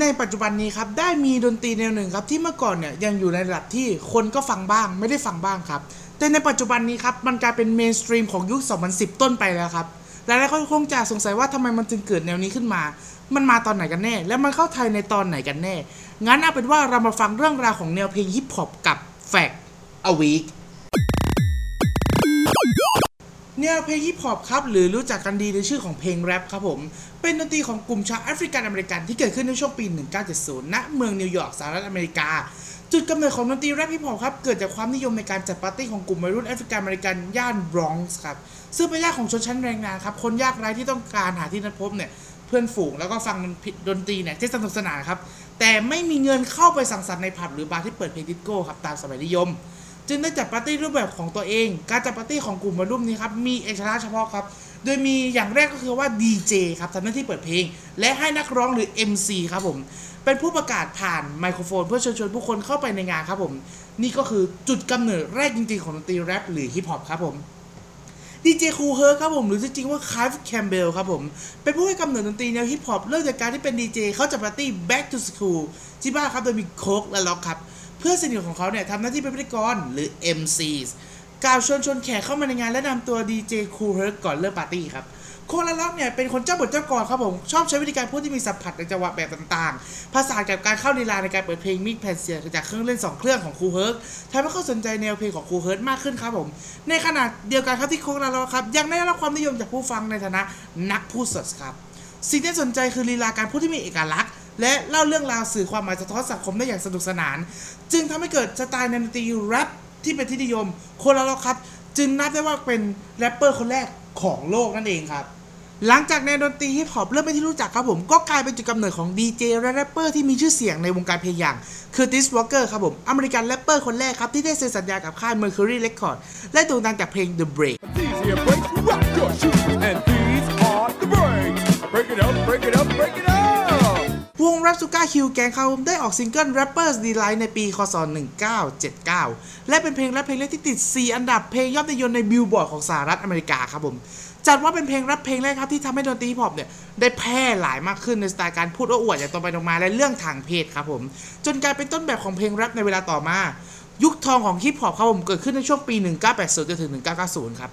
ในปัจจุบันนี้ครับได้มีดนตรีแนวหนึ่งครับที่เมื่อก่อนเนี่ยยังอยู่ในระดับที่คนก็ฟังบ้าง ไม่ได้ฟังบ้างครับ แต่ในปัจจุบันนี้ครับมันกลายเป็น mainstream ของยุค 2010 ต้นไปแล้วครับหลายๆคนคงจะสงสัยว่าทำไมมันจึงเกิดแนวนี้ขึ้นมา มันมาตอนไหนกันแน่ และมันเข้าไทยในตอนไหนกันแน่ งั้นเอาเป็นว่าเรามาฟังเรื่องราวของแนวเพลงฮิปฮอปกับ Fact of Week แนวเพลงฮิปฮอปครับ หรือรู้จักกันดีในชื่อของเพลงแรปครับผม เป็นดนตรีของกลุ่มชาวแอฟริกันอเมริกันที่เกิดขึ้นในช่วงปี 1970 ณ เมืองนิวยอร์กสหรัฐอเมริกา จุดกำเนิดของดนตรีแรปฮิปฮอปครับ เกิดจากความนิยมในการจัดปาร์ตี้ของกลุ่มวัยรุ่นแอฟริกันอเมริกันย่านบรอนซ์ครับ ซึ่งเป็นย่านของชนชั้นแรงงานครับ คนยากไร้ที่ต้องการหาที่นัดพบเนี่ยเพื่อนฝูงแล้วก็ฟังดนตรีเนี่ยที่สนุกสนานครับ แต่ไม่มีเงินเข้าไปสังสรรค์ในผับหรือบาร์ที่เปิดเพลงดิสโก้ครับตามสมัยนิยม จึงได้จัดปาร์ตี้รูปแบบของตัวเอง การจัดปาร์ตี้ของกลุ่มวัยรุ่นนี้ครับมีเอกลักษณ์เฉพาะครับ โดยมีอย่างแรกก็คือว่าดีเจครับทำหน้าที่เปิดเพลง และให้นักร้องหรือ MC ครับผมเป็นผู้ประกาศผ่านไมโครโฟน เพื่อเชิญชวนผู้คนเข้าไปในงานครับผม นี่ก็คือจุดกำเนิดแรกจริงๆของดนตรีแรปหรือฮิปฮอปครับผมดีเจ Kool Herc ครับผมหรือจริงๆว่า Clive Campbell ครับผมเป็นผู้ให้กำเนิดดนตรีแนวฮิปฮอปเริ่มจากการที่เป็นดีเจเขาจัดปาร์ตี้ Back to School ที่บ้านครับโดยมี Coke La Rock ครับ เพื่อนสนิทของเขาเนี่ยทำหน้าที่เป็นพิธีกรหรือ MCs กล่าวเชิญชวนแขกเข้ามาในงานและแนะนำตัวดีเจ Kool Herc่อนเริ่มปาร์ตี้ครับ Coke La Rock เนี่ยเป็นคนเจ้าบทเจ้ากลอนครับผม ชอบใช้วิธีการพูดที่มีสัมผัสในจังหวะแบบต่างๆ ผสานกับการเข้าลีลาในการเปิดเพลง mix แผ่นเสียงจากเครื่องเล่น 2 เครื่องของ Kool Herc ทำให้เขาสนใจแนวเพลงของ Kool Herc มากขึ้นครับผม ในขณะเดียวกันครับที่ Coke La Rock ครับ ยังได้รับความนิยมจากผู้ฟังในฐานะนักพูดสดครับ สิ่งที่สนใจคือลีลาการพูดที่มีเอกลักษณ์ และเล่าเรื่องราวสื่อความหมายสะท้อนสังคมได้อย่างสนุกสนาน จึงทำให้เกิดสไตล์ในดนตรีแรปที่เป็นที่นิยม Coke La Rock ครับ จึงนับได้ว่าเป็นแรปเปอร์คนแรกของโลกนั่นเองครับ หลังจากแนวดนตรีฮิปฮอปเริ่มเป็นที่รู้จักครับผมก็กลายเป็นจุดกำเนิดของดีเจและแรปเปอร์ที่มีชื่อเสียงในวงการเพลงอย่าง Kurtis Walker ครับผมอเมริกันแรปเปอร์คนแรกครับที่ได้เซ็นสัญญากับค่าย Mercury Record และโด่งดังจากเพลง The Breaks Break it up, break it up, break it up. วง r a p s u k a Q แกงเขาได้ออกซิงเกิล Rapper's Delight ในปี คศ 1979 และเป็นเพลงแรปเพลงแรกที่ติด 4 อันดับเพลงยอดนิยมในบิลบอร์ดของสหรัฐอเมริกาครับผม จัดว่าเป็นเพลงแรปเพลงแรกครับที่ทำให้ดนตรีฮิปฮอปเนี่ย ได้แพร่หลายมากขึ้นในสไตล์การพูดโอ้อวดอย่างตรงไปตรงมาและเรื่องทางเพศครับผม จนกลายเป็นต้นแบบของเพลงแรปในเวลาต่อมา ยุคทองของฮิปฮอปครับผมเกิดขึ้นในช่วงปี 1980จนถึง 1990 ครับ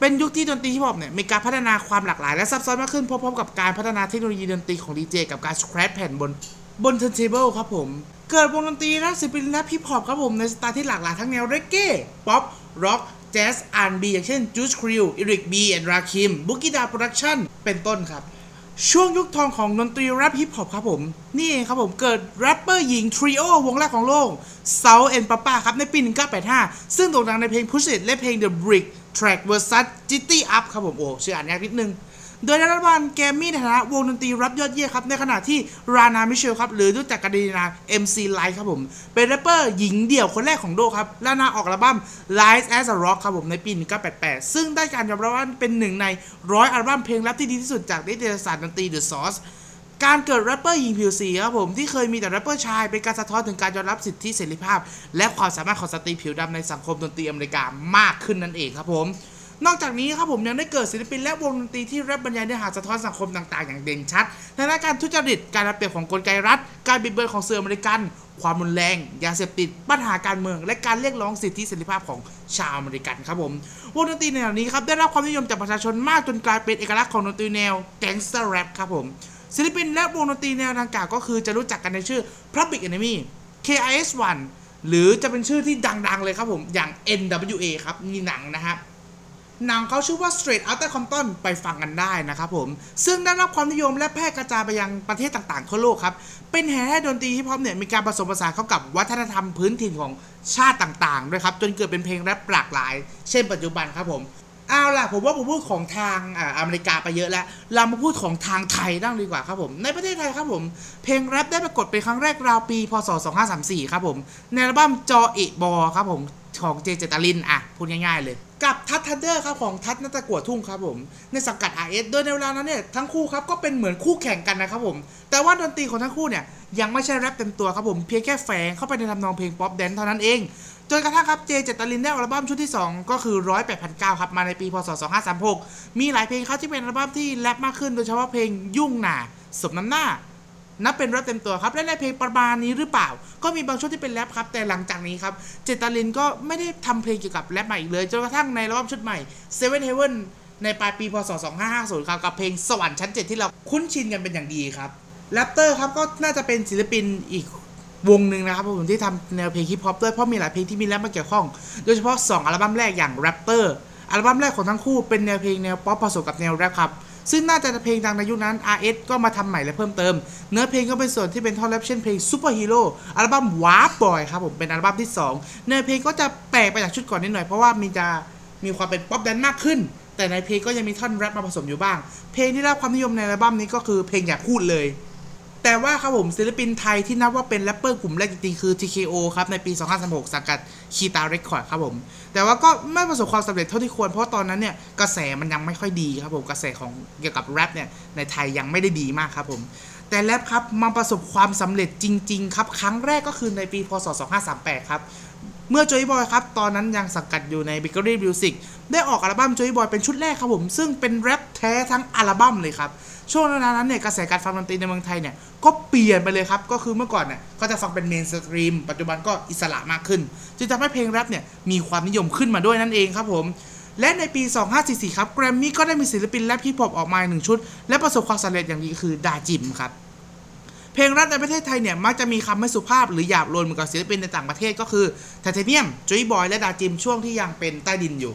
เป็นยุคที่ดนตรีฮิปฮอปเนี่ยมีการพัฒนาความหลากหลายและซับซ้อนมากขึ้นพร้อมๆกับการพัฒนาเทคโนโลยีดนตรีของดีเจกับการ scratch แผ่นบนบน turntable ครับผม เกิดวงดนตรีและศิลปินและฮิปฮอปครับผมในสไตล์ที่หลากหลายทั้งแนวเรเก้ป๊อปร็อกแจ๊ส R&B อย่างเช่น Juice Crew Eric B. & Rakim Boogie Down Productions เป็นต้นครับ ช่วงยุคทองของดนตรีแรปฮิปฮอปครับผม นี่เองครับผมเกิดแรปเปอร์หญิง trio วงแรกของโลก s o u and Papa ครับในปี 1985 ซึ่งโด่งดังในเพลง Push It และเพลง The Brick Track vs Gitty Up ครับผม โอ้ชื่ออ่านยากนิดนึง โดยรับรางวัลแกรมมี่ในฐานะวงดนตรีแรปยอดเยี่ยมครับ ในขณะที่ Lana Michele ครับหรือรู้จักกันดีในนาม MC Lyte ครับผม เป็นแรปเปอร์หญิงเดี่ยวคนแรกของโลกครับ Lana ออกอัลบั้ม Lyte as a Rock ครับผมในปี 1988 ซึ่งได้การยอมรับว่าเป็นหนึ่งในร้อยอัลบั้มเพลงแรปที่ดีที่สุดจากนิตยสารดนตรี The Source การเกิดแรปเปอร์หญิงผิวสีครับผมที่เคยมีแต่แรปเปอร์ชายเป็นการสะท้อนถึงการยอมรับสิทธิเสรีภาพ และความสามารถของสตรีผิวดำในสังคมดนตรีอเมริกามากขึ้นนั่นเองครับผม นอกจากนี้ครับผมยังได้เกิดศิลปินและวงดนตรีที่แรปบรรยายเนื้อหาสะท้อนสังคมต่างๆ อย่างเด่นชัดทั้งด้านการทุจริตการระเบียบของกลไกรัฐ การบิดเบือนของสื่ออเมริกัน ความรุนแรง ยาเสพติด ปัญหาการเมือง และการเรียกร้องสิทธิเสรีภาพของชาวอเมริกันครับผมวงดนตรีแนวนี้ครับได้รับความนิยมจากประชาชนมากจนกลายเป็นเอกลักษณ์ของดนตรีแนวแก๊งสเตอร์แรปครับผมศิลปินและวงดนตรีแนวดังกล่าวก็คือจะรู้จักกันในชื่อ Public Enemy KRS-One หรือจะเป็นชื่อที่ดังๆเลยครับผมอย่าง NWA ครับมีหนังนะครับ หนังเขาชื่อว่า Straight Outta Compton ไปฟังกันได้นะครับผม ซึ่งได้รับความนิยมและแพร่กระจายไปยังประเทศต่างๆทั่วโลกครับ เป็นเหตุให้ดนตรีฮิปฮอปเนี่ยมีการผสมผสานเข้ากับวัฒนธรรมพื้นถิ่นของชาติต่างๆด้วยครับ จนเกิดเป็นเพลงแรปหลากหลาย เช่นปัจจุบันครับผมเอาล่ะผมว่าผมพูดของทางอ่าอเมริกาไปเยอะแล้ว เรามาพูดของทางไทยบ้างดีกว่าครับผม ในประเทศไทยครับผม เพลงแรปได้ปรากฏเป็นครั้งแรกราวปี พศ 2534 ครับผม ในอัลบั้มจอเอบอครับผม ของเจเจตริน อะ พูดง่ายๆเลย กับทัช ธันเดอร์ครับของทัช ณ ตะกั่วทุ่งครับผม ในสังกัด RS โดยในเวลานั้นเนี่ยทั้งคู่ครับก็เป็นเหมือนคู่แข่งกันนะครับผม แต่ว่าดนตรีของทั้งคู่เนี่ยยังไม่ใช่แรปเต็มตัวครับผม เพียงแค่แฝงเข้าไปในทำนองเพลงป๊อปแดนซ์เท่านั้นเอง จนกระทั่งครับเจเจตรินได้อัลบั้มชุดที่ 2 ก็คือร้อยแปดพันเก้าครับมาในปีพศ2536 มีหลายเพลงครับที่เป็นอัลบั้มที่แรปมากขึ้นโดยเฉพาะเพลงยุ่งน่าสมน้ำหน้า นับเป็นแรปเต็มตัวครับ และในเพลงประมาณนี้หรือเปล่า ก็มีบางช่วงที่เป็นแรปครับ แต่หลังจากนี้ครับ เจ เจตรินก็ไม่ได้ทำเพลงเกี่ยวกับแรปใหม่อีกเลย จนกระทั่งในรอบชุดใหม่ Seven Heaven ในปลายปีพศ 2550 ครับ กับเพลงสวรรค์ชั้น 7 ที่เราคุ้นชินกันเป็นอย่างดีครับแรปเตอร์ครับก็น่าจะเป็นศิลปินอีกวงหนึ่งนะครับผมที่ทำแนวเพลงฮิปฮอปด้วยเพราะมีหลายเพลงที่มีแรปมาเกี่ยวข้อง โดยเฉพาะ 2 อัลบั้มแรกอย่างแรปเตอร์อัลบั้มแรกของทั้งคู่เป็นแนวเพลงแนวป๊อปผสมกับแนวแรปครับ ซึ่งน่าจะเพลงดังในยุคนั้น RS ก็มาทำใหม่และเพิ่มเติม เนื้อเพลงก็เป็นส่วนที่เป็นท่อนแรปเช่นเพลง Super Hero อัลบั้ม Waab Boys ครับผมเป็นอัลบั้มที่ 2 เนื้อเพลงก็จะแปลกไปจากชุดก่อนนิดหน่อยเพราะว่ามีจะมีความเป็นป๊อปแดนซ์มากขึ้น แต่ในเพลงก็ยังมีท่อนแรปมาผสมอยู่บ้าง เพลงที่ได้รับความนิยมในอัลบั้มนี้ก็คือเพลงอย่าพูดเลย แต่ว่าครับผมศิลปินไทยที่นับว่าเป็นแรปเปอร์กลุ่มแรกจริงๆคือ TKO ครับ ในปี2536สังกัดคีตาเรคคอร์ดครับผม แต่ว่าก็ไม่ประสบความสำเร็จเท่าที่ควร เพราะตอนนั้นเนี่ย กระแสมันยังไม่ค่อยดีครับผมกระแสของเกี่ยวกับแรปเนี่ย ในไทยยังไม่ได้ดีมากครับผม แต่แรปครับมาประสบความสำเร็จจริง ๆ ครับ ครั้งแรกก็คือในปีพศ 2538 ครับ เมื่อ Joy Boy ครับ ตอนนั้นยังสังกัดอยู่ใน b i g e r y Music ได้ออกอัลบั้ม Joy Boy เป็นชุดแรกครับผม ซึ่งเป็นแรปแท้ทั้งอัลบั้มเลยครับ ช่วงนั้นเนี่ยกระแสการฟังดนตรีในเมืองไทยเนี่ย ก็เปลี่ยนไปเลยครับ ก็คือเมื่อก่อนเนี่ยก็จะฟังเป็น mainstream ปัจจุบันก็อิสระมากขึ้นจึงทำให้เพลงแรปเนี่ยมีความนิยมขึ้นมาด้วยนั่นเองครับผมและในปี 2544 ครับ แกรมมี่ก็ได้มีศิลปินแรปฮิปฮอปออกมาหนึ่งชุด และประสบความสำเร็จอย่างดีคือดาจิมครับ เพลงแรปในประเทศไทยเนี่ยมักจะมีคำไม่สุภาพหรือหยาบโลนเหมือนกับศิลปินในต่างประเทศก็คือไทเทเนียมโจอี้บอยและดาจิมช่วงที่ยังเป็นใต้ดินอยู่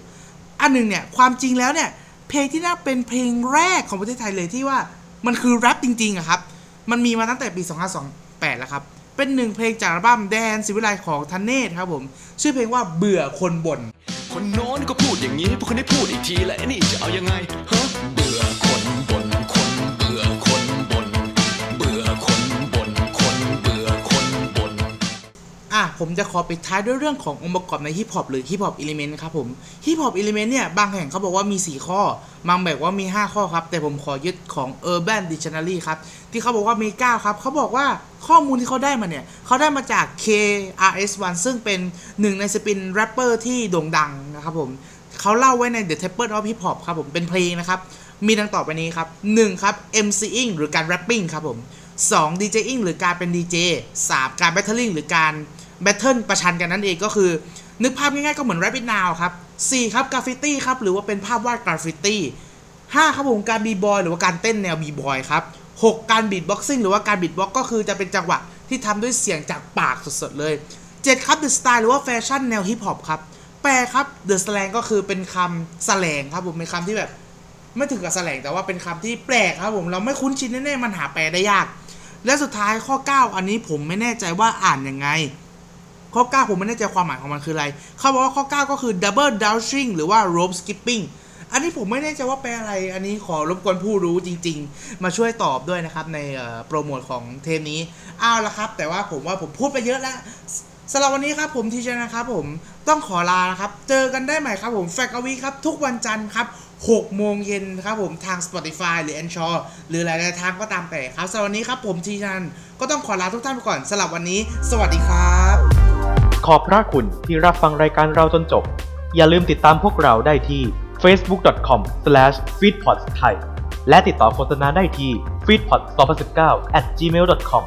อันหนึ่งเนี่ยความจริงแล้วเนี่ยเพลงที่น่าเป็นเพลงแรกของประเทศไทยเลยที่ว่ามันคือแรปจริงๆอะครับมันมีมาตั้งแต่ปี 2528 แล้วครับเป็นหนึ่งเพลงจากอัลบั้มแดนศิวิไลซ์ของทันเนศครับผม ชื่อเพลงว่าเบื่อคนบ่นคนโน้นก็พูดอย่างนี้พวกคนนี้พูดอีกทีแล้วนี่จะเอายังไงฮะเบื่อ ผมจะขอปิดท้ายด้วยเรื่องขององค์ประกอบในฮิปฮอปหรือ hip hop element ครับผม hip hop element เนี่ย บางแห่งเขาบอกว่ามี 4 ข้อบางแบบว่ามี 5 ข้อครับ แต่ผมขอยึดของ Urban Dictionary ครับ ที่เขาบอกว่ามี 9 ครับเขาบอกว่าข้อมูลที่เขาได้มาเนี่ย เขาได้มาจาก KRS-One ซึ่งเป็นหนึ่งในสปินแรปเปอร์ที่โด่งดังนะครับผมเขาเล่าไว้ใน The Temple of Hip Hop ครับผมเป็นเพลงนะครับมีดังต่อไปนี้ครับ 1 ครับ MCing หรือการ rapping ครับผม2 DJing หรือการเป็น DJ 3 การ battling หรือการ battle ประชันกันนั่นเองก็คือ นึกภาพง่ายๆก็เหมือน Rap Is Now ครับ 4 ครับ graffiti ครับ หรือว่าเป็นภาพวาด graffiti 5ครับผมการ b-boy หรือว่าการเต้นแนว b-boy ครับ 6 การ beatboxing หรือว่าการ beatbox ก็คือจะเป็นจังหวะที่ทำด้วยเสียงจากปากสดๆเลย 7 ครับ the style หรือว่าแฟชั่นแนวฮิปฮอปครับ8ครับ the slang ก็คือเป็นคำแสลงครับผมเป็นคำที่แบบ ไม่ถึงกับแสลงแต่ว่าเป็นคำที่แปลกครับผมเราไม่คุ้นชินแน่ๆมันหาแปลได้ยาก และสุดท้ายข้อ 9 อันนี้ผมไม่แน่ใจว่าอ่านยังไง ข้อ 9 ผมไม่แน่ใจความหมายของมันคืออะไร เขาบอกว่าข้อ 9 ก็คือ double dashing หรือว่า rope skipping อันนี้ผมไม่แน่ใจว่าแปลอะไร อันนี้ขอรบกวนผู้รู้จริง ๆ มาช่วยตอบด้วยนะครับในโปรโมทของเทปนี้เอาวละครับ แต่ว่าผมว่าผมพูดไปเยอะแล้วสำหรับวันนี้ครับผมทีเจนะครับผมต้องขอลานะครับ เจอกันได้ใหม่ครับผมแฟกวีครับ ทุกวันจันทร์ครับ6โมงเย็นครับผมทาง Spotify หรือ a n c h o r หรือหลายๆทางก็ตามแต่ครับสำหรับวันนี้ครับผมทีจันก็ต้องขอลาทุกท่านไปก่อนสำหรับวันนี้ สวัสดีครับ ขอบพระคุณที่รับฟังรายการเราจนจบ อย่าลืมติดตามพวกเราได้ที่ facebook.com/feedpods ไทยและติดต่อโฆษณาได้ที่ feedpods2019 at gmail.com